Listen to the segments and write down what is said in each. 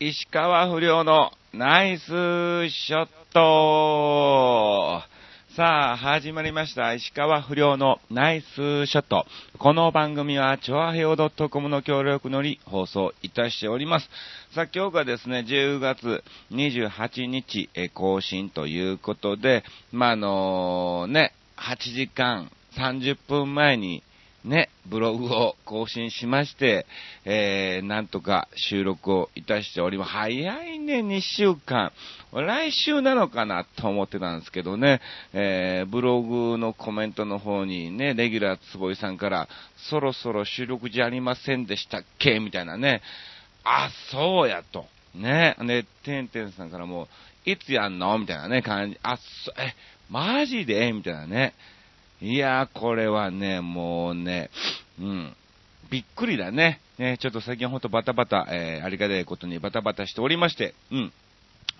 石川不良のナイスショットさあ、始まりました。石川不良のナイスショット。この番組は、チョアヘオ .com の協力のり放送いたしております。さあ、今日がですね、10月28日、更新ということで、まあ、あのね、8時間30分前にね、ブログを更新しまして、えー、なんとか収録をいたしております。早いね、2週間。来週なのかなと思ってたんですけどね、えー、ブログのコメントの方にね、レギュラーつぼいさんから、そろそろ収録じゃありませんでしたっけ？みたいなね。あ、そうやと。ね、で、てんてんさんからも、いつやんの？みたいなね、感じ。あ、そ、え、マジで？みたいなね。いやー、これはね、もうね、うん。びっくりだね。ね、ちょっと最近ほんとバタバタ、えー、ありがたいことにバタバタしておりまして、うん。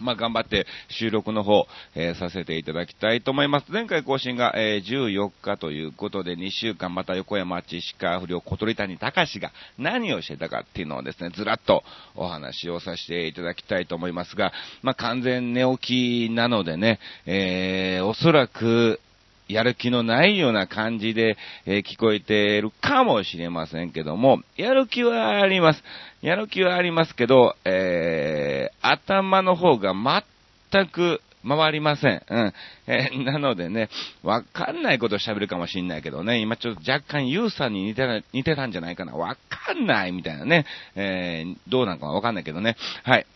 まあ、頑張って収録の方、えー、させていただきたいと思います。前回更新が、えー、14日ということで、2週間また横山知識不良小鳥谷隆が何をしてたかっていうのをですね、ずらっとお話をさせていただきたいと思いますが、まあ、完全寝起きなのでね、えー、おそらく、やる気のないような感じで、えー、聞こえているかもしれませんけども、やる気はあります。やる気はありますけど、えー、頭の方が全く回りません。うん。えー、なのでね、わかんないこと喋るかもしんないけどね、今ちょっと若干ユウさんに似てた、似てたんじゃないかな。わかんないみたいなね。え、どうなんかわかんないけどね。はい。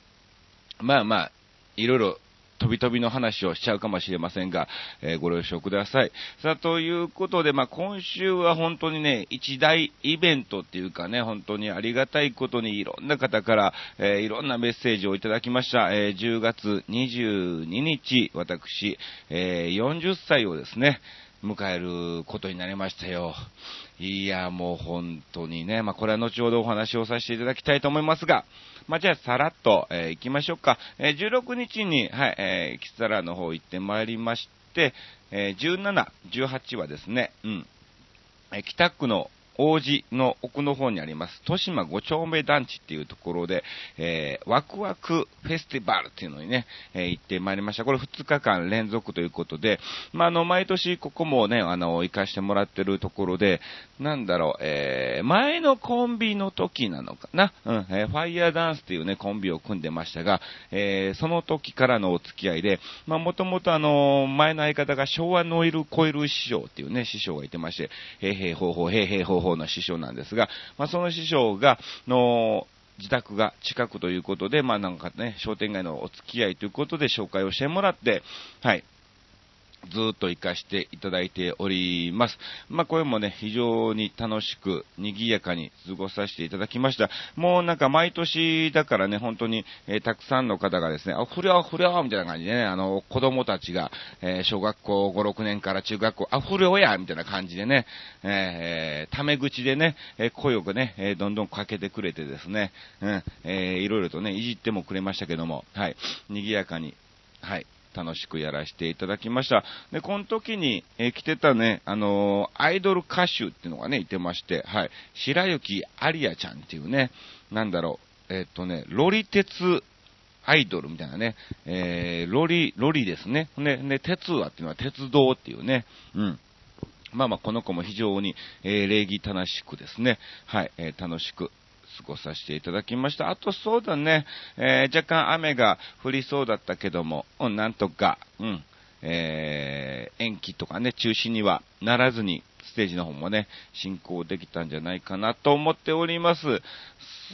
まあまあ、いろいろ飛び飛びの話をしちゃうかもしれませんが、えー、ご了承ください。さあ、ということで、まあ、今週は本当にね、一大イベントっていうかね、本当にありがたいことにいろんな方から、えー、いろんなメッセージをいただきました。えー、10月22日、私、え40歳をですね、迎えることになりましたよ。いや、もう本当にね、まあ、これは後ほどお話をさせていただきたいと思いますが、まあ、じゃあさらっと、えー、行きましょうか。えー、16日に、はい、えー、キサラの方行ってまいりまして、えー、17、18はですね、うん、えー、北区の王子の奥の方にあります、豊島五丁目団地っていうところで、えー、ワクワクフェスティバルっていうのにね、えー、行ってまいりました。これ2日間連続ということで、まあ、あの、毎年ここもね、あの、行かしてもらってるところで、なんだろう、えー、前のコンビの時なのかな、うん、えー、ファイヤーダンスっていうね、コンビを組んでましたが、えー、その時からのお付き合いで、まあ、もともとあの、前の相方が昭和ノイルコイル師匠っていうね、師匠がいてまして、へいへいほうほう、へいへいほう法の師匠なんですが、まあ、その師匠が、の、自宅が近くということで、まあなんかね、商店街のお付き合いということで紹介をしてもらって、はい、ずっと活かしていただいております。まあ、これもね、非常に楽しく、賑やかに過ごさせていただきました。もうなんか毎年だからね、本当に、えー、たくさんの方がですね、あ、ふりゃふりゃみたいな感じでね、あの、子供たちが、えー、小学校5、6年から中学校、あ、ふりょやみたいな感じでね、えー、タメ口でね、え声をね、えどんどんかけてくれてですね、うん、えーいろいろとね、いじってもくれましたけども、はい、賑やかに、はい、楽しくやらせていただきました。で、この時に、えー、来てたね、あのー、アイドル歌手っていうのがね、いてまして、はい。白雪ありやちゃんっていうね、なんだろう、えー、っとね、ロリ鉄アイドルみたいなね、えー、ロリ、ロリですね。ね、ね、鉄はっていうのは鉄道っていうね、うん。まあまあ、この子も非常に、えー、礼儀正しくですね、はい、えー、楽しく過ごさせていただきました。あとそうだね、えー、若干雨が降りそうだったけども、うん、なんとか、うん、えー、延期とかね、中止にはならずに、ステージの方もね、進行できたんじゃないかなと思っております。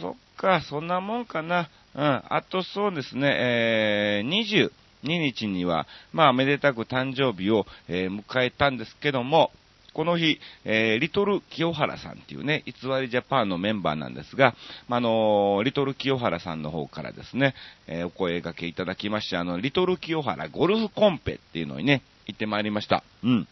そっか、そんなもんかな。うん、あとそうですね、えー、22日には、まあ、めでたく誕生日を、えー、迎えたんですけども、この日、えー、リトル清原さんっていうね、偽りジャパンのメンバーなんですが、まあのー、リトル清原さんの方からですね、えー、お声掛けいただきまして、あの、リトル清原ゴルフコンペっていうのにね、行ってまいりました。うん。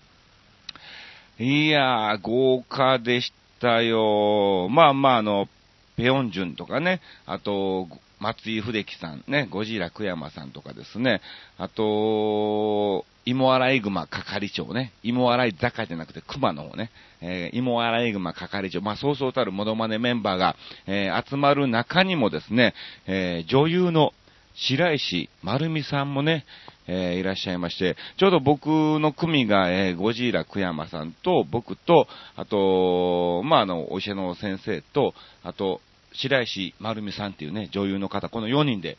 いやー、豪華でしたよ。まあまあ、あの、ペヨンジュンとかね、あと、松井秀樹さんね、ゴジラ久山さんとかですね、あと、芋洗い熊係長ね、芋洗い坂じゃなくて熊の方ね、えー、芋洗い熊係長、まあ、そうそうたるモノマネメンバーが、えー、集まる中にもですね、えー、女優の白石丸美さんもね、えー、いらっしゃいまして、ちょうど僕の組が、えー、ゴジーラ久山さんと、僕と、あと、まあ、あの、お医者の先生と、あと、白石丸美さんっていうね、女優の方、この4人で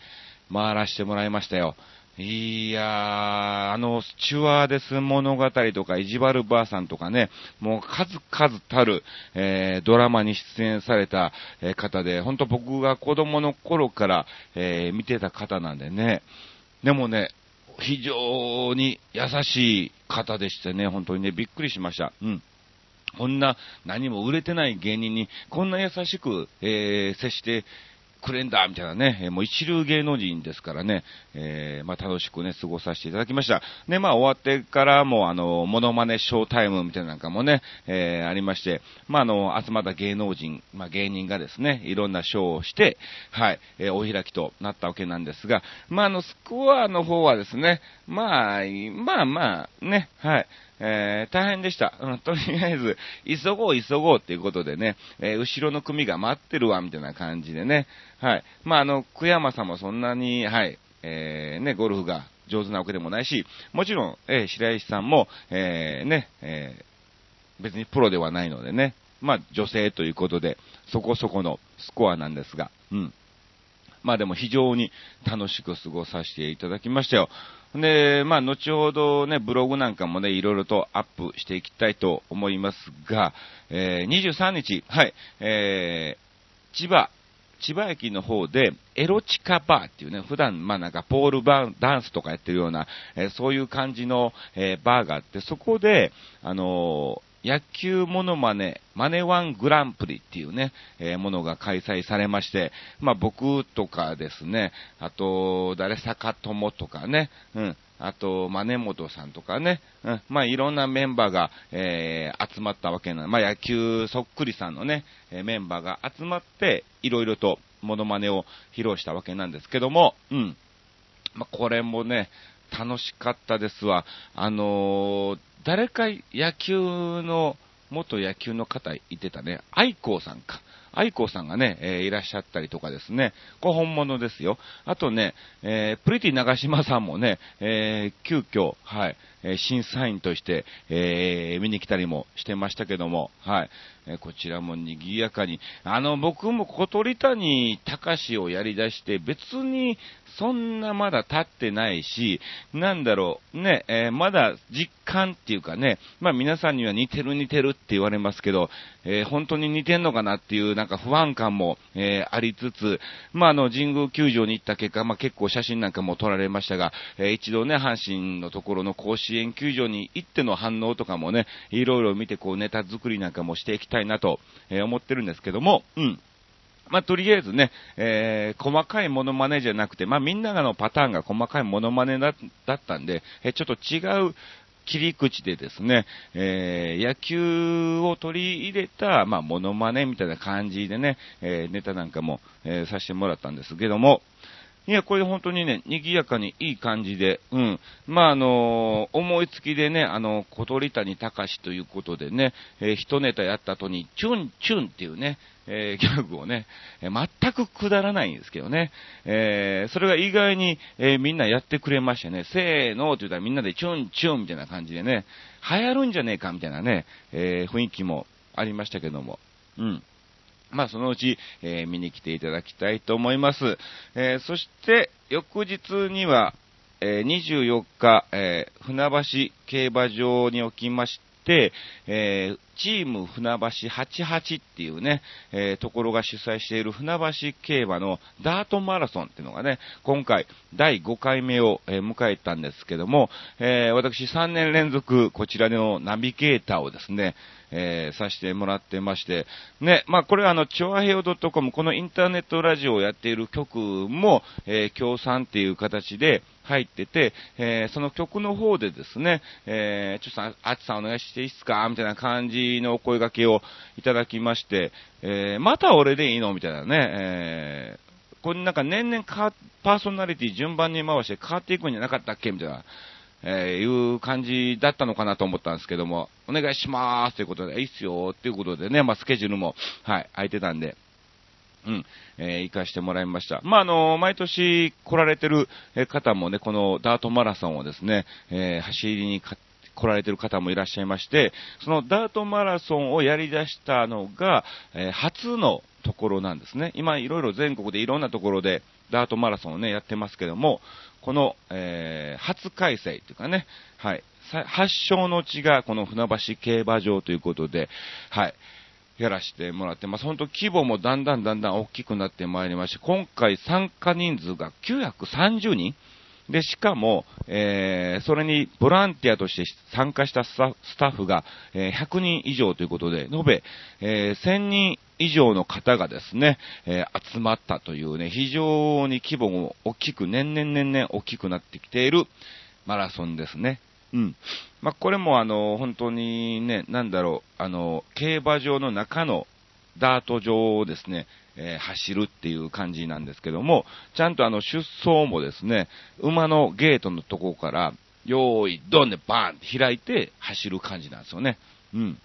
回らせてもらいましたよ。いやー、あの、スチュワーデス物語とか、意地悪ばあさんとかね、もう数々たる、えー、ドラマに出演された、えー、方で、本当僕が子供の頃から、えー、見てた方なんでね、でもね、非常に優しい方でしてね、本当にね、びっくりしました。うん。こんな何も売れてない芸人に、こんな優しく、えー、接してくれんだ、みたいなね、もう一流芸能人ですからね、えー、まあ楽しくね、過ごさせていただきました。で、まあ終わってからも、あの、モノマネショータイムみたいななんかもね、えー、ありまして、まああの、集まった芸能人、まあ芸人がですね、いろんなショーをして、はい、えー、お開きとなったわけなんですが、まああの、スコアの方はですね、まあ、まあまあ、ね、はい、えー、大変でした。うん、とりあえず、急ごう急ごうっていうことでね、えー、後ろの組が待ってるわ、みたいな感じでね。はい。まあ、あの、久山さんもそんなに、はい、えー、ね、ゴルフが上手なわけでもないし、もちろん、えー、白石さんも、えー、ね、えー、別にプロではないのでね、まあ、女性ということで、そこそこのスコアなんですが、うん。まあでも非常に楽しく過ごさせていただきましたよ。で、まあ、後ほどね、ブログなんかもね、いろいろとアップしていきたいと思いますが、えー、23日、はい、えー、千葉、千葉駅の方で、エロチカバーっていうね、普段、まあなんか、ポールバーダンスとかやってるような、えー、そういう感じの、えー、バーがあって、そこで、あの野球モノマネ、マネワングランプリっていうね、えー、ものが開催されまして、まあ僕とかですね、あと、誰坂友とかね、うん、あと、マネモトさんとかね、うん、まあいろんなメンバーが、えー、集まったわけなまあ野球そっくりさんのね、えー、メンバーが集まって、いろいろとモノマネを披露したわけなんですけども、うん。まあこれもね、楽しかったですわ。あのー、誰か野球の、元野球の方いてたね、愛子さんか。愛子さんがね、えー、いらっしゃったりとかですね、これ本物ですよ。あとね、えー、プリティ長島さんもね、えー、急遽、はい、審査員として、え見に来たりもしてましたけども、はい、こちらも賑やかに、あの、僕も小鳥谷隆をやり出して、別にそんなまだ経ってないし、なんだろう、ね、えー、まだ実感っていうかね、まあ皆さんには似てる似てるって言われますけど、えー、本当に似てんのかなっていうなんか不安感も、えー、ありつつ、まああの神宮球場に行った結果、まあ結構写真なんかも撮られましたが、え一度ね、阪神のところの甲子園球場に行っての反応とかもね、いろいろ見てこうネタ作りなんかもしていきたいなと、え思ってるんですけども、うん。まあ、とりあえずね、えー、細かいモノマネじゃなくて、まあ、みんなのパターンが細かいモノマネだったんで、えちょっと違う切り口でですね、えー、野球を取り入れた、まあ、モノマネみたいな感じでね、え、ネタなんかも、え、させてもらったんですけども、いや、これ本当にね、賑やかにいい感じで、うん。まあ、あのー、思いつきでね、あの、小鳥谷隆ということでね、えー、一ネタやった後に、チュンチュンっていうね、えー、ギャグをね、えー、全くくだらないんですけどね、えー、それが意外に、え、みんなやってくれましてね、せーのって言ったらみんなでチュンチュンみたいな感じでね、流行るんじゃねえかみたいなね、え、雰囲気もありましたけども、うん。まあ、そのうち、えー、見に来ていただきたいと思います。えー、そして、翌日には、えー、24日、え船橋競馬場におきまして、えチーム船橋88っていうね、えー、ところが主催している船橋競馬のダートマラソンっていうのがね、今回第5回目を、えー、迎えたんですけども、えー、私3年連続こちらのナビゲーターをですね、えー、させてもらってまして、ね、まあこれはあの、チョアヘオ .com、このインターネットラジオをやっている曲も、えー、協賛っていう形で入ってて、えー、その曲の方でですね、えー、ちょっとあっちさんお願いしていいっすかみたいな感じのお声掛けをいただきまして、えー、また俺でいいのみたいなね、えー、これなんか年々パーソナリティ順番に回して変わっていくんじゃなかったっけみたいな。えー、いう感じだったのかなと思ったんですけども、お願いしますということで、いいっすよっていうことでね、まあ、スケジュールも、はい、空いてたんで、うん、えー、行かしてもらいました。まあ、あの、毎年来られてる方もね、このダートマラソンをですね、えー、走りに来られてる方もいらっしゃいまして、そのダートマラソンをやり出したのが、えー、初のところなんですね。今、いろいろ全国でいろんなところでダートマラソンをね、やってますけども、この、えー、初開催というかね、はい、発祥の地がこの船橋競馬場ということで、はい、やらせてもらってます。本当規模もだんだんだんだん大きくなってまいりまして、今回参加人数が930人で、しかも、えー、それにボランティアとして参加したスタッフが、えー、100人以上ということで、延べ、えー、1000人以上の方がですね、えー、集まったというね、非常に規模も大きく、年々年々大きくなってきているマラソンですね。うん。まあ、これもあの、本当にね、なんだろう、あの、競馬場の中のダート場をですね、えー、走るっていう感じなんですけども、ちゃんとあの、出走もですね、馬のゲートのとこから、用意、ドンでバーンって開いて走る感じなんですよね。うん。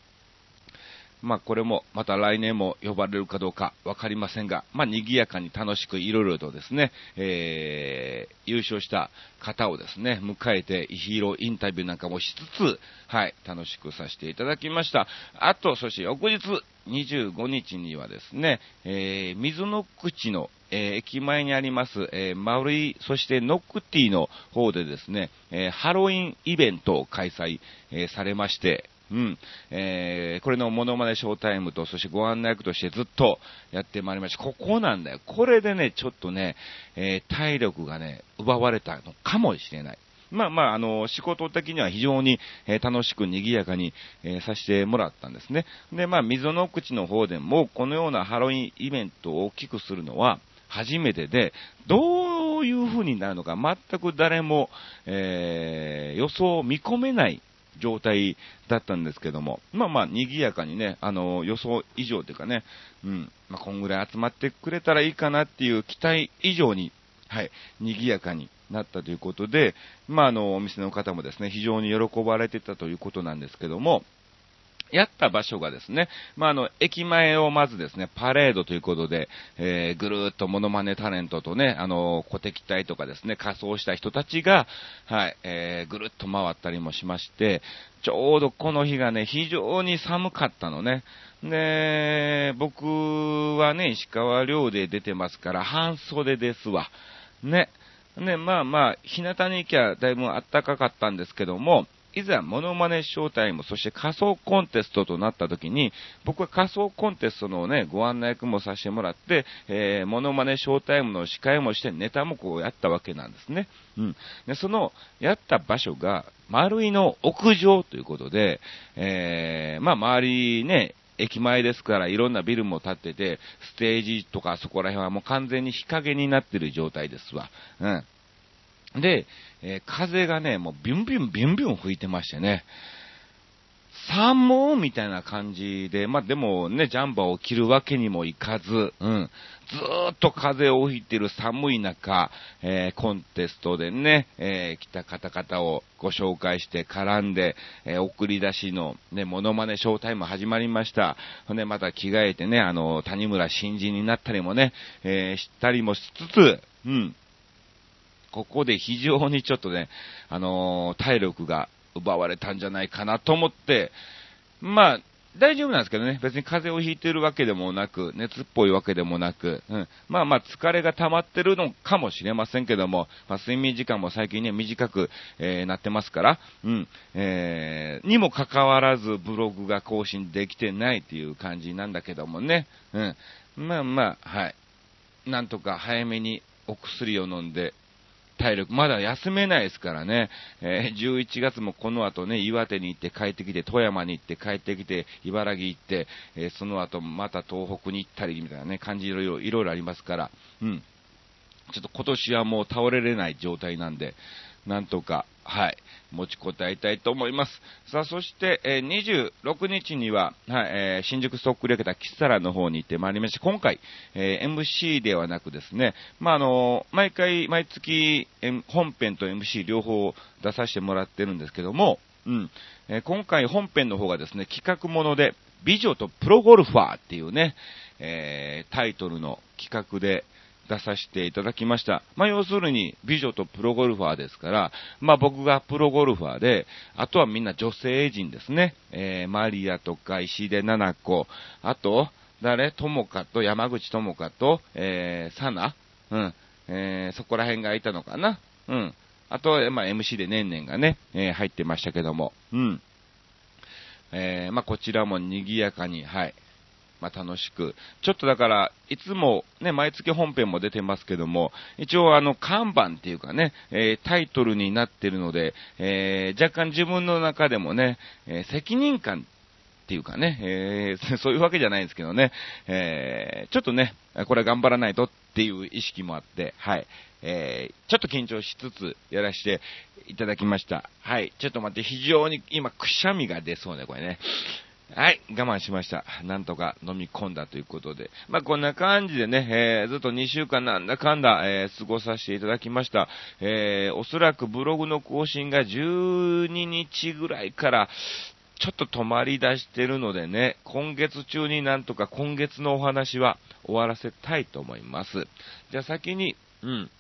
まあこれもまた来年も呼ばれるかどうかわかりませんが、まあ賑やかに楽しくいろいろとですね、えー、優勝した方をですね、迎えてヒーローインタビューなんかもしつつ、はい、楽しくさせていただきました。あと、そして翌日、25日にはですね、えー、水の口のえー、駅前にあります、えー、マウリそしてノックティーの方でですね、え、ハロウィンイベントを開催、えされまして、うん。えー、これのモノマネショータイムと、そしてご案内役としてずっとやってまいりました。ここなんだよ。これでね、ちょっとね、えー、体力がね、奪われたのかもしれない。まあまあ、あの、仕事的には非常に、え、楽しく賑やかに、え、させてもらったんですね。で、まあ、溝の口の方でも、このようなハロウィンイベントを大きくするのは、初めてで、どういう風になるのか、全く誰も、えー、予想を見込めない状態だったんですけども、まあまあ、賑やかにね、あの、予想以上というかね、うん、まあ、こんぐらい集まってくれたらいいかなっていう期待以上に、はい、賑やかになったということで、まあ、あの、お店の方もですね、非常に喜ばれてたということなんですけども、やった場所がですね、まあ、あの、駅前をまずですね、パレードということで、えー、ぐるーっとモノマネタレントとね、あの、小敵隊とかですね、仮装した人たちが、はい、えー、ぐるっと回ったりもしまして、ちょうどこの日がね、非常に寒かったのね。で、僕はね、石川寮で出てますから、半袖ですわ。ね。ね、まあまあ、日向に行きゃだいぶ暖かかったんですけども、いざモノマネショータイム、そして仮想コンテストとなった時に、僕は仮想コンテストのね、ご案内役もさせてもらって、えー、モノマネショータイムの司会もしてネタもこうやったわけなんですね。うん。で、その、やった場所が、丸井の屋上ということで、えー、まあ周りね、駅前ですからいろんなビルも建ってて、ステージとかそこら辺はもう完全に日陰になってる状態ですわ。うん。で、えー、風がね、もうビュンビュンビュンビュン吹いてましてね、寒みたいな感じで、まあ、でもね、ジャンバーを着るわけにもいかず、うん、ずーっと風を吹いてる寒い中、えー、コンテストでね、えー、来た方々をご紹介して絡んで、えー、送り出しのね、モノマネショータイム始まりました。ほんで、また着替えてね、あの、谷村新人になったりもね、えー、したりもしつつ、うん、ここで非常にちょっとね、あの、体力が奪われたんじゃないかなと思って、まあ、大丈夫なんですけどね、別に風邪をひいてるわけでもなく、熱っぽいわけでもなく、うん、まあまあ疲れが溜まってるのかもしれませんけども、まあ、睡眠時間も最近ね、短く、えー、なってますから、うん、えー、にもかかわらずブログが更新できてないっていう感じなんだけどもね、うん、まあまあ、はい。なんとか早めにお薬を飲んで、体力、まだ休めないですからね、えー、11月もこの後ね、岩手に行って帰ってきて、富山に行って帰ってきて、茨城行って、えー、その後また東北に行ったりみたいなね、感じいろいろ、いろいろありますから、うん。ちょっと今年はもう倒れれない状態なんで、なんとか、はい、持ちこたえたいと思います。さあ、そして、えー、26日には、はい、えー、新宿ストックレケタキッサラの方に行ってまいりまして、今回、えー、MC ではなくですね、まあ、あの毎回、毎月、本編と MC 両方出させてもらってるんですけども、うん、え今回本編の方がですね、企画もので、美女とプロゴルファーっていうね、えタイトルの企画で、出させていただきました。まあ、要するに、美女とプロゴルファーですから、まあ、僕がプロゴルファーで、あとはみんな女性陣ですね。えー、マリアとか石出奈々子、あと、誰？友香と山口智香と、えー、サナ？うん。えー、そこら辺がいたのかな？うん。あと、まあ、MC でねんねんがね、えー、入ってましたけども、うん。えー、まあ、こちらも賑やかに、はい、まあ、楽しく。ちょっとだから、いつもね、毎月本編も出てますけども、一応あの、看板っていうかね、えー、タイトルになってるので、えー、若干自分の中でもね、えー、責任感っていうかね、えー、そういうわけじゃないんですけどね、えー、ちょっとね、これ頑張らないとっていう意識もあって、はい、えー、ちょっと緊張しつつやらせていただきました。はい、ちょっと待って、非常に今、くしゃみが出そうね、これね。はい、我慢しました。なんとか飲み込んだということで。まあ、こんな感じでね、えー、ずっと2週間なんだかんだ、えー、過ごさせていただきました。えー、おそらくブログの更新が12日ぐらいから、ちょっと止まり出してるのでね、今月中になんとか今月のお話は終わらせたいと思います。じゃあ先に、うん、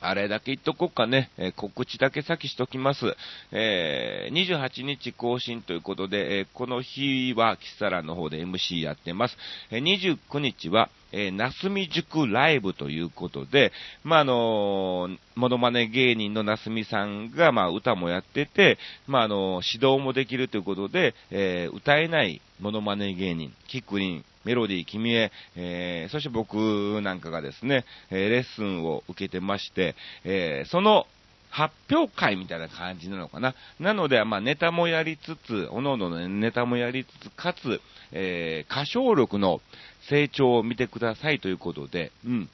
あれだけ言っとこうかね、えー、告知だけ先しときます。えー、28日更新ということで、えー、この日はキサラの方で MC やってます。え29日は、えー、なすみ塾ライブということで、まあ、あのー、モノマネ芸人のなすみさんが、まあ、歌もやってて、まあ、あのー、指導もできるということで、えー、歌えないモノマネ芸人、キックリン、メロディー、君へ、えー、そして僕なんかがですね、えレッスンを受けてまして、えその発表会みたいな感じなのかな。なので、まあ、ネタもやりつつ、おのおののネタもやりつつ、かつ、え、歌唱力の成長を見てくださいということで、うん。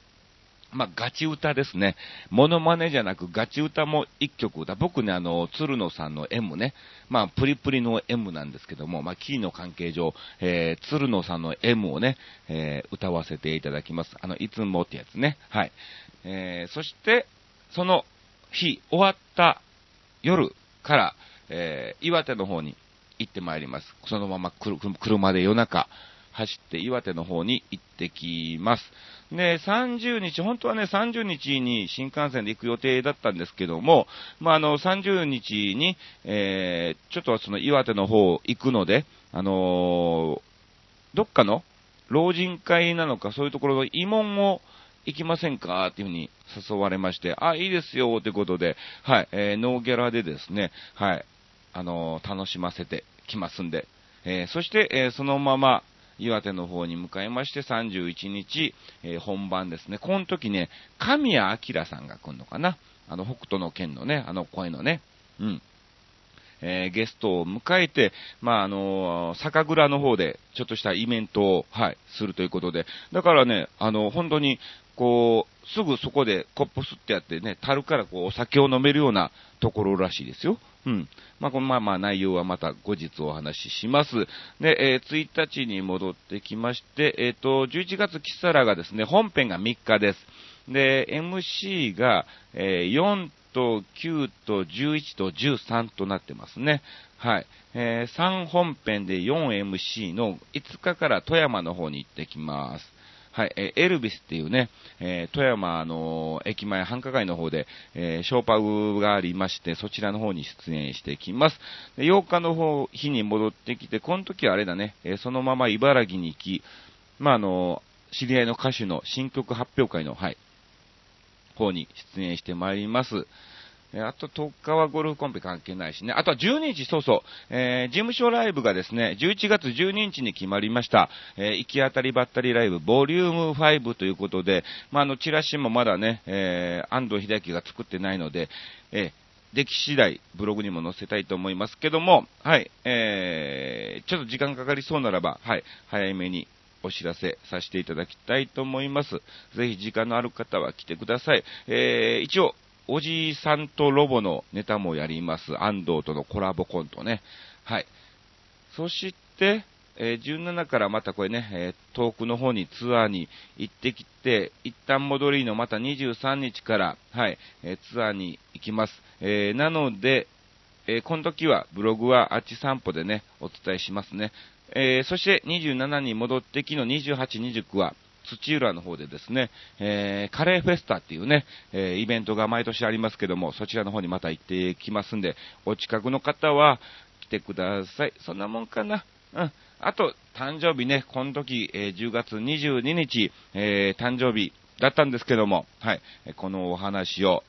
まあ、ガチ歌ですね。モノマネじゃなくガチ歌も一曲歌。僕ね、あの、鶴野さんの M ね。まあ、プリプリの M なんですけども、まあ、キーの関係上、えー、鶴野さんの M をね、えー、歌わせていただきます。あの、いつもってやつね。はい。えー、そして、その日、終わった夜から、えー、岩手の方に行ってまいります。そのまま車で夜中、走って岩手の方に行ってきます。で、30日、本当はね、30日に新幹線で行く予定だったんですけども、まあ、あの、30日に、えー、ちょっとその岩手の方行くので、あのー、どっかの老人会なのか、そういうところの慰問を行きませんかっていうふうに誘われまして、あ、いいですよ、ということで、はい、えー、ノーギャラでですね、はい、あのー、楽しませてきますんで、えー、そして、えそのまま、岩手の方に向かいまして、31日、えー、本番ですね。この時ね、神谷明さんが来るのかな。あの、北斗の剣のね、あの声のね。うん。えー、ゲストを迎えて、まあ、あのー、酒蔵の方で、ちょっとしたイベントを、はい、するということで、だからね、あの、本当に、こう、すぐそこでコップ吸ってやってね、樽からこう、お酒を飲めるようなところらしいですよ。うん。まあ、このまま内容はまた後日お話しします。で、えー、1日に戻ってきまして、えっ、ー、と、11月キサラがですね、本編が3日です。で、MC が、えー、4と9と11と13となってますね。はい。えー、3本編で 4MC の5日から富山の方に行ってきます。はい、えエルビスっていうね、え富山の駅前繁華街の方で、えショーパウがありまして、そちらの方に出演してきます。で8日の方、日に戻ってきて、この時はあれだね、えそのまま茨城に行き、まあ、あの、知り合いの歌手の新曲発表会の、はい、方に出演してまいります。えあと10日はゴルフコンペ関係ないしね。あとは12日、そうそう、えー、事務所ライブがですね、11月12日に決まりました。えー、行き当たりばったりライブ、ボリューム5ということで、まあ、あの、チラシもまだね、えー、安藤秀明が作ってないので、えー、出来次第、ブログにも載せたいと思いますけども、はい、えー、ちょっと時間かかりそうならば、はい、早めにお知らせさせていただきたいと思います。ぜひ時間のある方は来てください。えー、一応、おじいさんとロボのネタもやります。安藤とのコラボコントね。はい。そして、えー、17からまたこれね、えー、遠くの方にツアーに行ってきて、一旦戻りのまた23日から、はい、えー、ツアーに行きます。えなので、えこの時はブログはあっち散歩でね、お伝えしますね。えそして27に戻ってきの28、29は、土浦の方でですね、えー、カレーフェスタっていうね、えー、イベントが毎年ありますけども、そちらの方にまた行ってきますんで、お近くの方は来てください。そんなもんかな。うん。あと、誕生日ね、この時、えー、10月22日、えー、誕生日だったんですけども、はい、このお話を、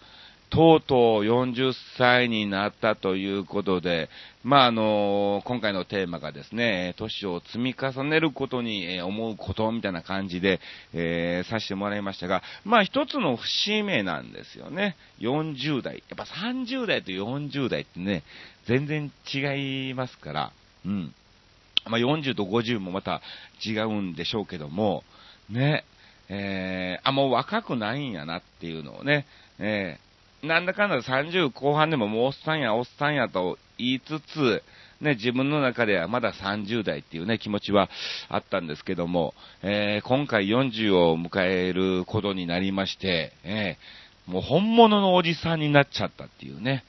とうとう40歳になったということで、まあ、あの今回のテーマがですね、年を積み重ねることに思うことみたいな感じで、えー、させてもらいましたが、まあ、一つの節目なんですよね。40代。やっぱ30代と40代ってね、全然違いますから、うん。まあ、40と50もまた違うんでしょうけども、ね、えー、あ、もう若くないんやなっていうのをね、えー、なんだかんだ30後半でももうおっさんやおっさんやと言いつつ、ね、自分の中ではまだ30代っていうね、気持ちはあったんですけども、えー、今回40を迎えることになりまして、えー、もう本物のおじさんになっちゃったっていうね、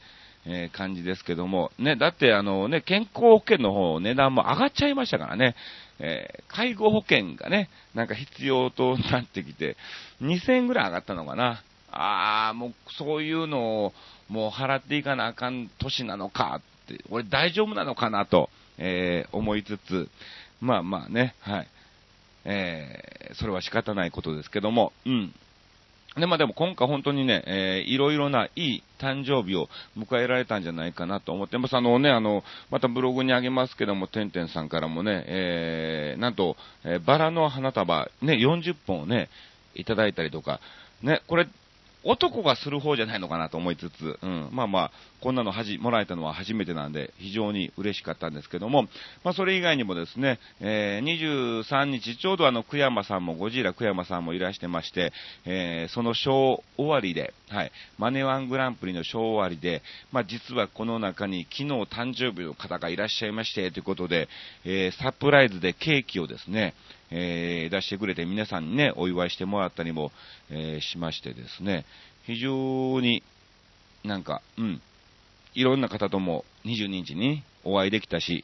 えー、感じですけども、ね、だってあのね、健康保険の方、値段も上がっちゃいましたからね、え、介護保険がね、なんか必要となってきて、2000円ぐらい上がったのかな。ああ、もうそういうのをもう払っていかなあかん年なのかって、俺大丈夫なのかなと、えー、思いつつ、まあまあね、はい。えー、それは仕方ないことですけども、うん。で、まあでも今回本当にね、えー、いろいろないい誕生日を迎えられたんじゃないかなと思ってます。あのね、あの、またブログにあげますけども、てんてんさんからもね、えー、なんと、えー、バラの花束、ね、40本をね、いただいたりとか、ね、これ、男がする方じゃないのかなと思いつつ、うん、まあまあ、こんなのはじ、もらえたのは初めてなんで、非常に嬉しかったんですけども、まあそれ以外にもですね、えー、23日、ちょうどあの、久山さんも、ゴジラ久山さんもいらしてまして、えー、そのショー終わりで、はい、マネワングランプリのショー終わりで、まあ実はこの中に昨日誕生日の方がいらっしゃいまして、ということで、えー、サプライズでケーキをですね、えー、出してくれて皆さんにね、お祝いしてもらったりも、えー、しましてですね、非常になんか、うん、いろんな方とも22日にお会いできたし、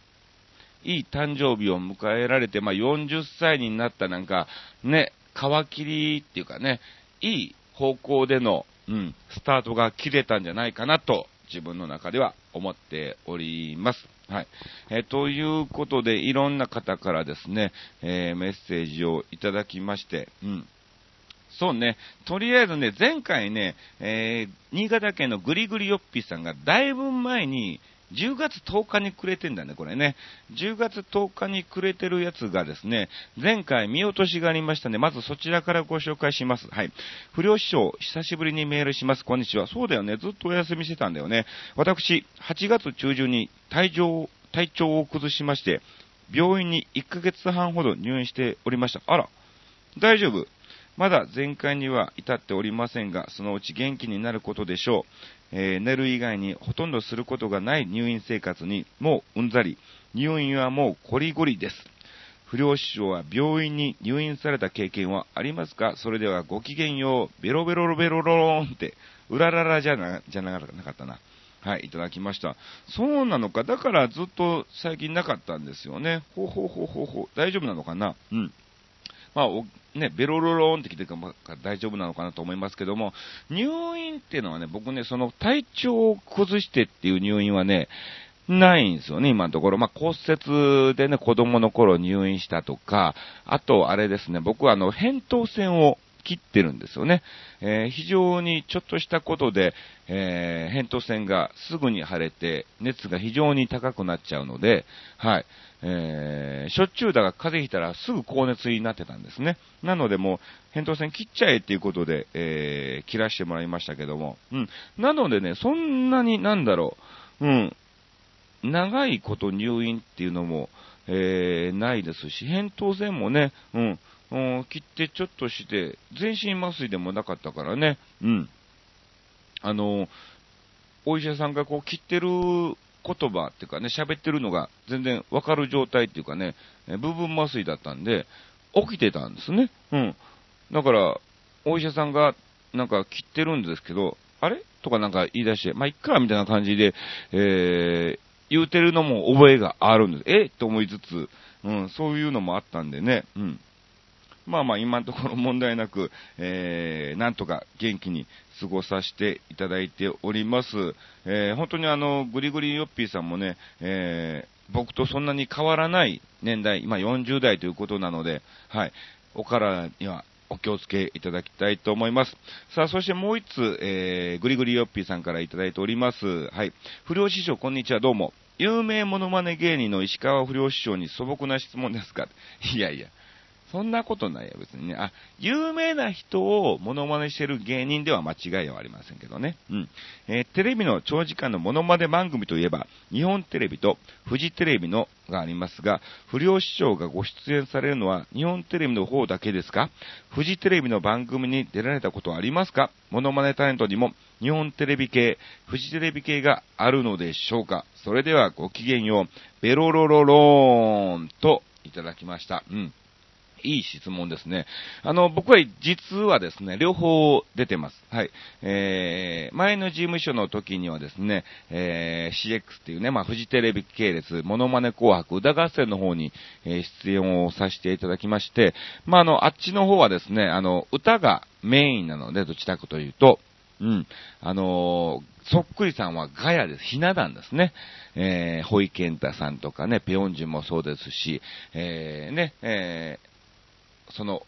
いい誕生日を迎えられて、まあ、40歳になったなんか、ね、皮切りっていうかね、いい方向での、うん、スタートが切れたんじゃないかなと、自分の中では思っております。はい。えー、ということで、いろんな方からですね、えー、メッセージをいただきまして、うん。そうね、とりあえずね、前回ね、えー、新潟県のぐりぐりよっぴーさんがだいぶ前に、10月10日にくれてんだね、これね。10月10日にくれてるやつがですね、前回見落としがありましたね。まずそちらからご紹介します。はい。不良師匠、久しぶりにメールします。こんにちは。そうだよね。ずっとお休みしてたんだよね。私、8月中旬に体調、体調を崩しまして、病院に1ヶ月半ほど入院しておりました。あら、大丈夫まだ全開には至っておりませんが、そのうち元気になることでしょう。えー、寝る以外にほとんどすることがない入院生活にもううんざり、入院はもうコリゴリです。不良師匠は病院に入院された経験はありますか？それではごきげんよう、ベロベロベロロローンって、うらららじゃな、じゃなかったな。はい、いただきました。そうなのか？だからずっと最近なかったんですよね。ほうほうほうほうほう。大丈夫なのかな？うん。まあ、ね、ベロロローンって来てるから大丈夫なのかなと思いますけども、入院っていうのはね、僕ね、その体調を崩してっていう入院はね、ないんですよね、今のところ。まあ、骨折でね、子供の頃入院したとか、あと、あれですね、僕はあの、扁桃腺を切ってるんですよね。えー、非常にちょっとしたことで、えー、扁桃腺がすぐに腫れて、熱が非常に高くなっちゃうので、はい。えー、しょっちゅうだが風邪ひいたらすぐ高熱になってたんですね。なのでもう、扁桃腺切っちゃえっていうことで、えー、切らしてもらいましたけども、うん。なのでね、そんなになんだろう、うん、長いこと入院っていうのも、えー、ないですし、扁桃腺もね、うん、うん、切ってちょっとして、全身麻酔でもなかったからね、うん。あの、お医者さんがこう切ってる言葉っていうかね、喋ってるのが全然わかる状態っていうかね、部分麻酔だったんで、起きてたんですね。うん。だから、お医者さんがなんか切ってるんですけど、あれ？とかなんか言い出して、まあ、いっか、みたいな感じで、えー、言うてるのも覚えがあるんです。え？と思いつつ、うん、そういうのもあったんでね、うん。まあまあ今のところ問題なく、えー、なんとか元気に過ごさせていただいております。えー、本当にあの、グリグリヨッピーさんもね、えー、僕とそんなに変わらない年代、今40代ということなので、はい、お体にはお気をつけいただきたいと思います。さあ、そしてもう一つ、えー、ぐりぐりよっぴーさんからいただいております。はい。不良師匠、こんにちは、どうも。有名モノマネ芸人の石川不良師匠に素朴な質問ですかいやいや。そんなことないよ、別にね。あ、有名な人をモノマネしてる芸人では間違いはありませんけどね。うん。えー、テレビの長時間のモノマネ番組といえば、日本テレビとフジテレビのがありますが、不良師匠がご出演されるのは日本テレビの方だけですか？フジテレビの番組に出られたことはありますか？モノマネタレントにも日本テレビ系、フジテレビ系があるのでしょうか？それではごきげんよう、ベロロロローンといただきました。うん。いい質問ですね。あの、僕は実はですね、両方出てます。はい。えー、前の事務所の時にはですね、えー、CX っていうね、まあ、フジテレビ系列、モノマネ紅白歌合戦の方に、えー、出演をさせていただきまして、まあ、あの、あっちの方はですね、あの、歌がメインなので、どちらかというと、うん。あのー、そっくりさんはガヤです。ひな壇ですね。えー、ホイケンタさんとかね、ペヨンジュもそうですし、えー、ね、えー、その、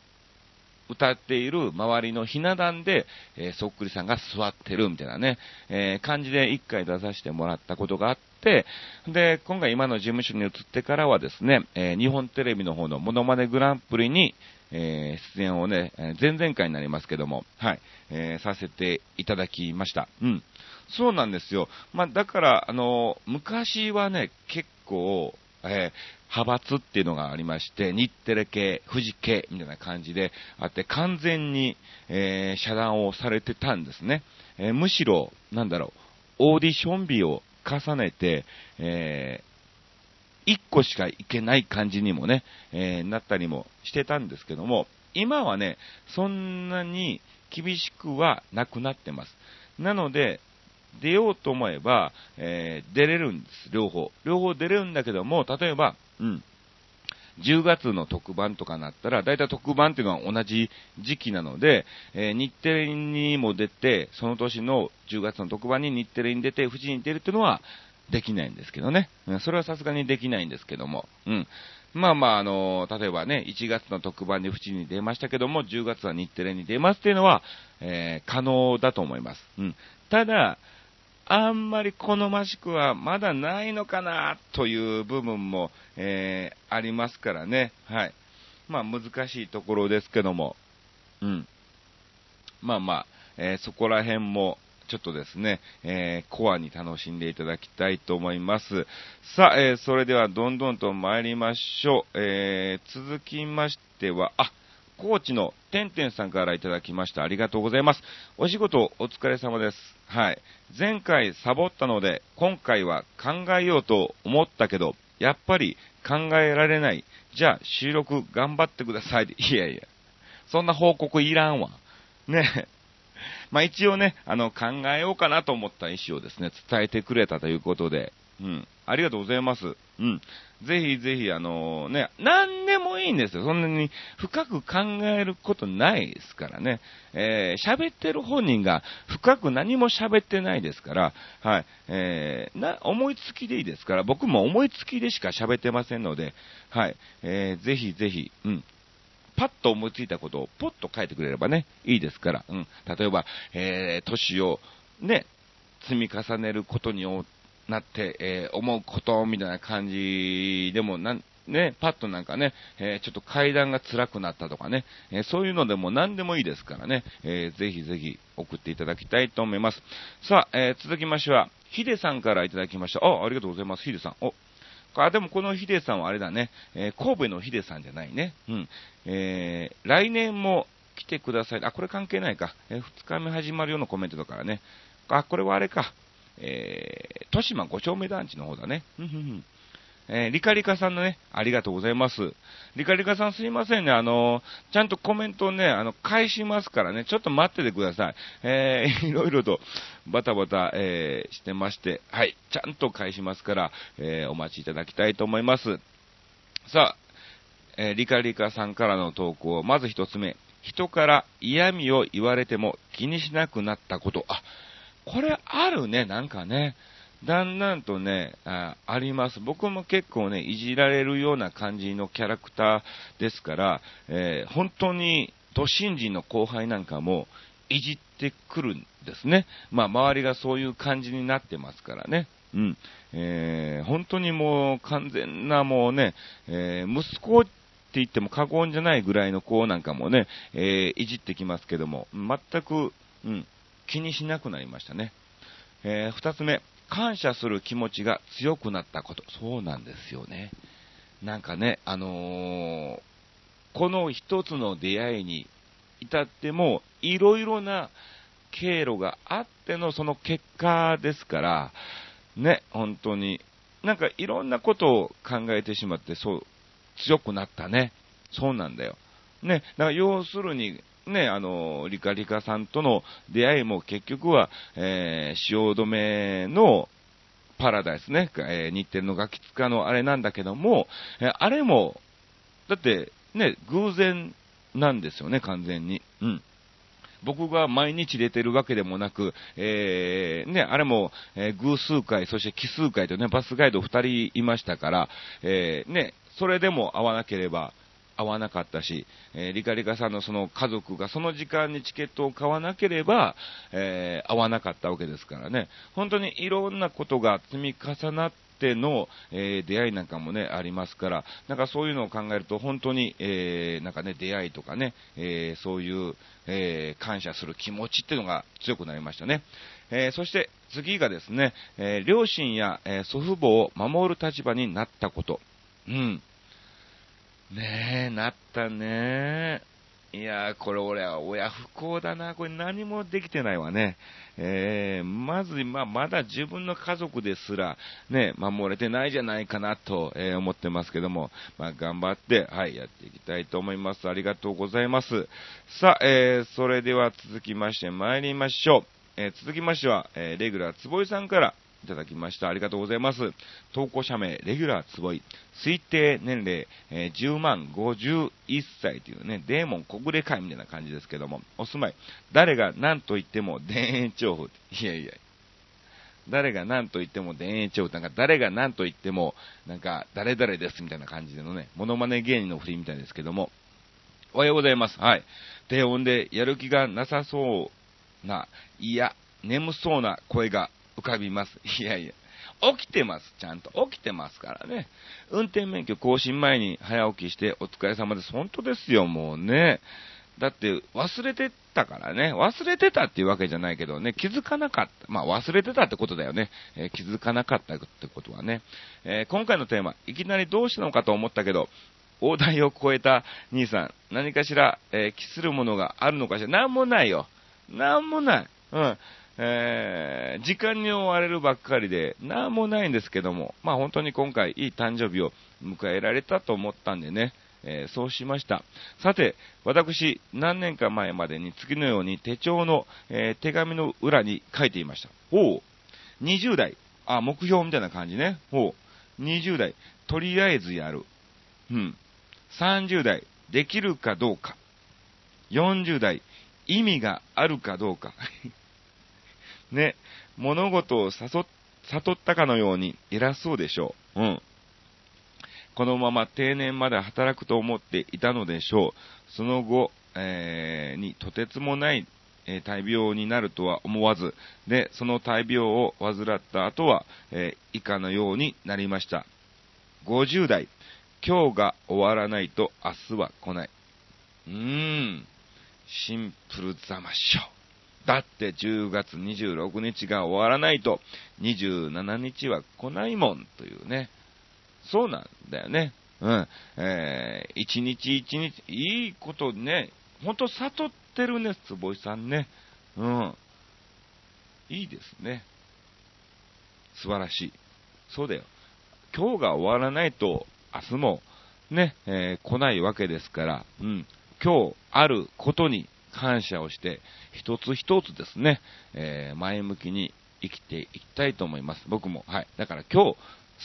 歌っている周りのひな壇で、えー、そっくりさんが座ってるみたいなね、えー、感じで一回出させてもらったことがあって、で、今回今の事務所に移ってからはですね、えー、日本テレビの方のモノマネグランプリに、え出演をね、前々回になりますけども、はい、えさせていただきました。うん。そうなんですよ。まあ、だから、あの昔はね、結構、え、派閥っていうのがありまして、日テレ系、富士系みたいな感じであって、完全に、えー、遮断をされてたんですね。えー、むしろ、なんだろう、オーディション日を重ねて、えー、1個しか行けない感じにもね、えー、なったりもしてたんですけども、今はね、そんなに厳しくはなくなってます。なので、出ようと思えば、えー、出れるんです、両方。両方出れるんだけども、例えば、うん、10月の特番とかなったら、だいたい特番っていうのは同じ時期なので、えー、日テレにも出て、その年の10月の特番に日テレに出て、富士に出るっていうのはできないんですけどね。それはさすがにできないんですけども。うん。まあまあ、あの例えばね、1月の特番で富士に出ましたけども、10月は日テレに出ますっていうのは、えー、可能だと思います。うん。ただ、あんまり好ましくはまだないのかなという部分も、えー、ありますからね。はい。まあ難しいところですけども。うん。まあまあ、えー、そこら辺も、ちょっとですね、えー、コアに楽しんでいただきたいと思います。さあ、えー、それではどんどんと参りましょう。えー、続きましては、あ、高知のてんてんさんからいただきました。ありがとうございます。お仕事お疲れ様です。はい。前回サボったので、今回は考えようと思ったけど、やっぱり考えられない。じゃあ収録頑張ってください。いやいや。そんな報告いらんわ。ね。まあ一応ね、あの、考えようかなと思った意思をですね、伝えてくれたということで、うん。ありがとうございます。うん。ぜひぜひ、あのー、ね、何でもいいんですよ。そんなに深く考えることないですからね。えー、喋ってる本人が深く何も喋ってないですから、はい。えー、な、思いつきでいいですから、僕も思いつきでしか喋ってませんので、はい。えー、ぜひぜひ、うん。パッと思いついたことをポッと書いてくれればね、いいですから、うん。例えば、えー、年をね、積み重ねることによって、なって、えー、思うことみたいな感じでも、なん、ね、パッとなんかね、えー、ちょっと階段が辛くなったとかね、えー、そういうのでも何でもいいですからね、えー、ぜひぜひ送っていただきたいと思います。さあ、え続きましては、ヒデさんからいただきました。あ、ありがとうございます、ヒデさん。お、あ、でもこのヒデさんはあれだね、え神戸のヒデさんじゃないね。うん。え来年も来てください。あ、これ関係ないか。え、2日目始まるようなコメントだからね。あ、これはあれか。えー、豊島5丁目団地の方だね。ふんふんふん。えー、リカリカさんのね、ありがとうございます。リカリカさんすいませんね、あのー、ちゃんとコメントをね、あの、返しますからね、ちょっと待っててください。えー、いろいろとバタバタ、えー、してまして、はい、ちゃんと返しますから、えー、お待ちいただきたいと思います。さあ、えー、リカリカさんからの投稿、まず一つ目。人から嫌味を言われても気にしなくなったこと。あ、これあるね、なんかね。だんだんとね、ああります。僕も結構ね、いじられるような感じのキャラクターですから、えー、本当に、都心人の後輩なんかも、いじってくるんですね。まあ、周りがそういう感じになってますからね。うん。えー、本当にもう完全なもうね、えー、息子って言っても過言じゃないぐらいの子なんかもね、えー、いじってきますけども、全く、うん、気にしなくなりましたね。えー、二つ目、感謝する気持ちが強くなったこと。そうなんですよね。なんかね、あのー、この一つの出会いに至っても、いろいろな経路があってのその結果ですから、ね、本当に。なんかいろんなことを考えてしまって、そう、強くなったね。そうなんだよ。ね、だから要するに、ね、あの、リカリカさんとの出会いも結局は、えー、汐留のパラダイスね、えー、日テレのガキ使のあれなんだけども、えー、あれも、だって、ね、偶然なんですよね、完全に。うん。僕が毎日出てるわけでもなく、えー、ね、あれも、えー、偶数回、そして奇数回とね、バスガイド2人いましたから、えー、ね、それでも会わなければ、合わなかったし、えー、リカリカさんのその家族がその時間にチケットを買わなければ、えー、合わなかったわけですからね、本当にいろんなことが積み重なっての、えー、出会いなんかもね、ありますから、なんかそういうのを考えると、本当に、えー、なんかね、出会いとかね、えー、そういう、え感謝する気持ちっていうのが強くなりましたね。えそして次がですね、え両親や、え祖父母を守る立場になったこと。うん。ねえ、なったね。いや、これ俺は親不幸だな。これ何もできてないわね。えー、まず、まあ、まだ自分の家族ですら、ね、守れてないじゃないかなと、えー、思ってますけども、まあ、頑張って、はい、やっていきたいと思います。ありがとうございます。さあ、えー、それでは続きまして参りましょう。え続きましては、えレギュラー坪井さんから、いただきました。ありがとうございます。投稿者名、レギュラーつぼい。推定年齢、えー、10万51歳というね、デーモン小暮会みたいな感じですけども、お住まい。誰が何と言っても田園調布。いやいや。誰が何と言っても田園調布。なんか誰が何と言っても、なんか誰々ですみたいな感じでのね、モノマネ芸人の振りみたいですけども、おはようございます。はい。低音でやる気がなさそうな、いや、眠そうな声が浮かびます。いやいや。起きてます。ちゃんと。起きてますからね。運転免許更新前に早起きしてお疲れ様です。本当ですよ、もうね。だって忘れてたからね。忘れてたっていうわけじゃないけどね、気づかなかった。まあ忘れてたってことだよね。えー、気づかなかったってことはね。えー、今回のテーマ、いきなりどうしたのかと思ったけど、大台を超えた兄さん、何かしら、えー、期するものがあるのかしら。なんもないよ。なんもない。うん。えー、時間に追われるばっかりで、なんもないんですけども、まあ本当に今回いい誕生日を迎えられたと思ったんでね、えー、そうしました。さて、私、何年か前までに次のように手帳の、えー、手紙の裏に書いていました。おう、20代、あ、目標みたいな感じね。おう、20代、とりあえずやる。うん。30代、できるかどうか。40代、意味があるかどうか。ね、物事を悟ったかのように偉そうでしょう。うん。このまま定年まで働くと思っていたのでしょう。その後、えー、にとてつもない、え、大病になるとは思わず、で、その大病を患った後は、えー、以下のようになりました。50代、今日が終わらないと明日は来ない。うーん、シンプルざましょ。だって10月26日が終わらないと27日は来ないもんというね。そうなんだよね。うん。えー、一日一日、いいことね、ほんと悟ってるね、坪井さんね。うん。いいですね。素晴らしい。そうだよ。今日が終わらないと、明日も、ね、えー、来ないわけですから、うん。今日あることに感謝をして、一つ一つですね、えー、前向きに生きていきたいと思います。僕も。はい。だから今日、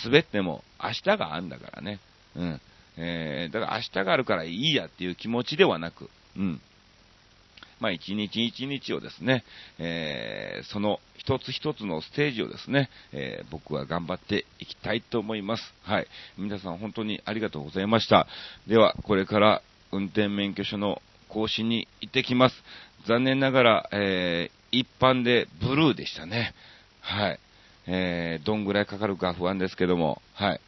滑っても明日があんだからね。うん。えー、だから明日があるからいいやっていう気持ちではなく、うん。まあ、一日一日をですね、えー、その一つ一つのステージをですね、えー、僕は頑張っていきたいと思います。はい。皆さん本当にありがとうございました。では、これから運転免許証の更新に行ってきます。残念ながら、えー、一般でブルーでしたね。はい。えー、どんぐらいかかるか不安ですけども、はい。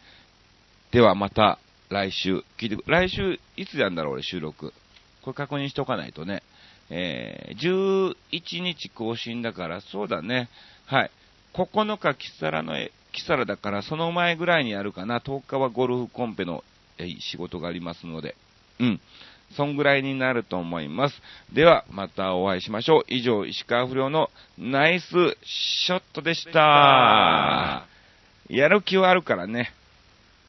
ではまた来週、聞いて、来週いつなんだろう、俺収録。これ確認しておかないとね。えー、11日更新だから、そうだね。はい。9日、キサラの、キサラだから、その前ぐらいにやるかな。10日はゴルフコンペの、え仕事がありますので。うん。そんぐらいになると思います。では、またお会いしましょう。以上、石川不良のナイスショットでした。やる気はあるからね。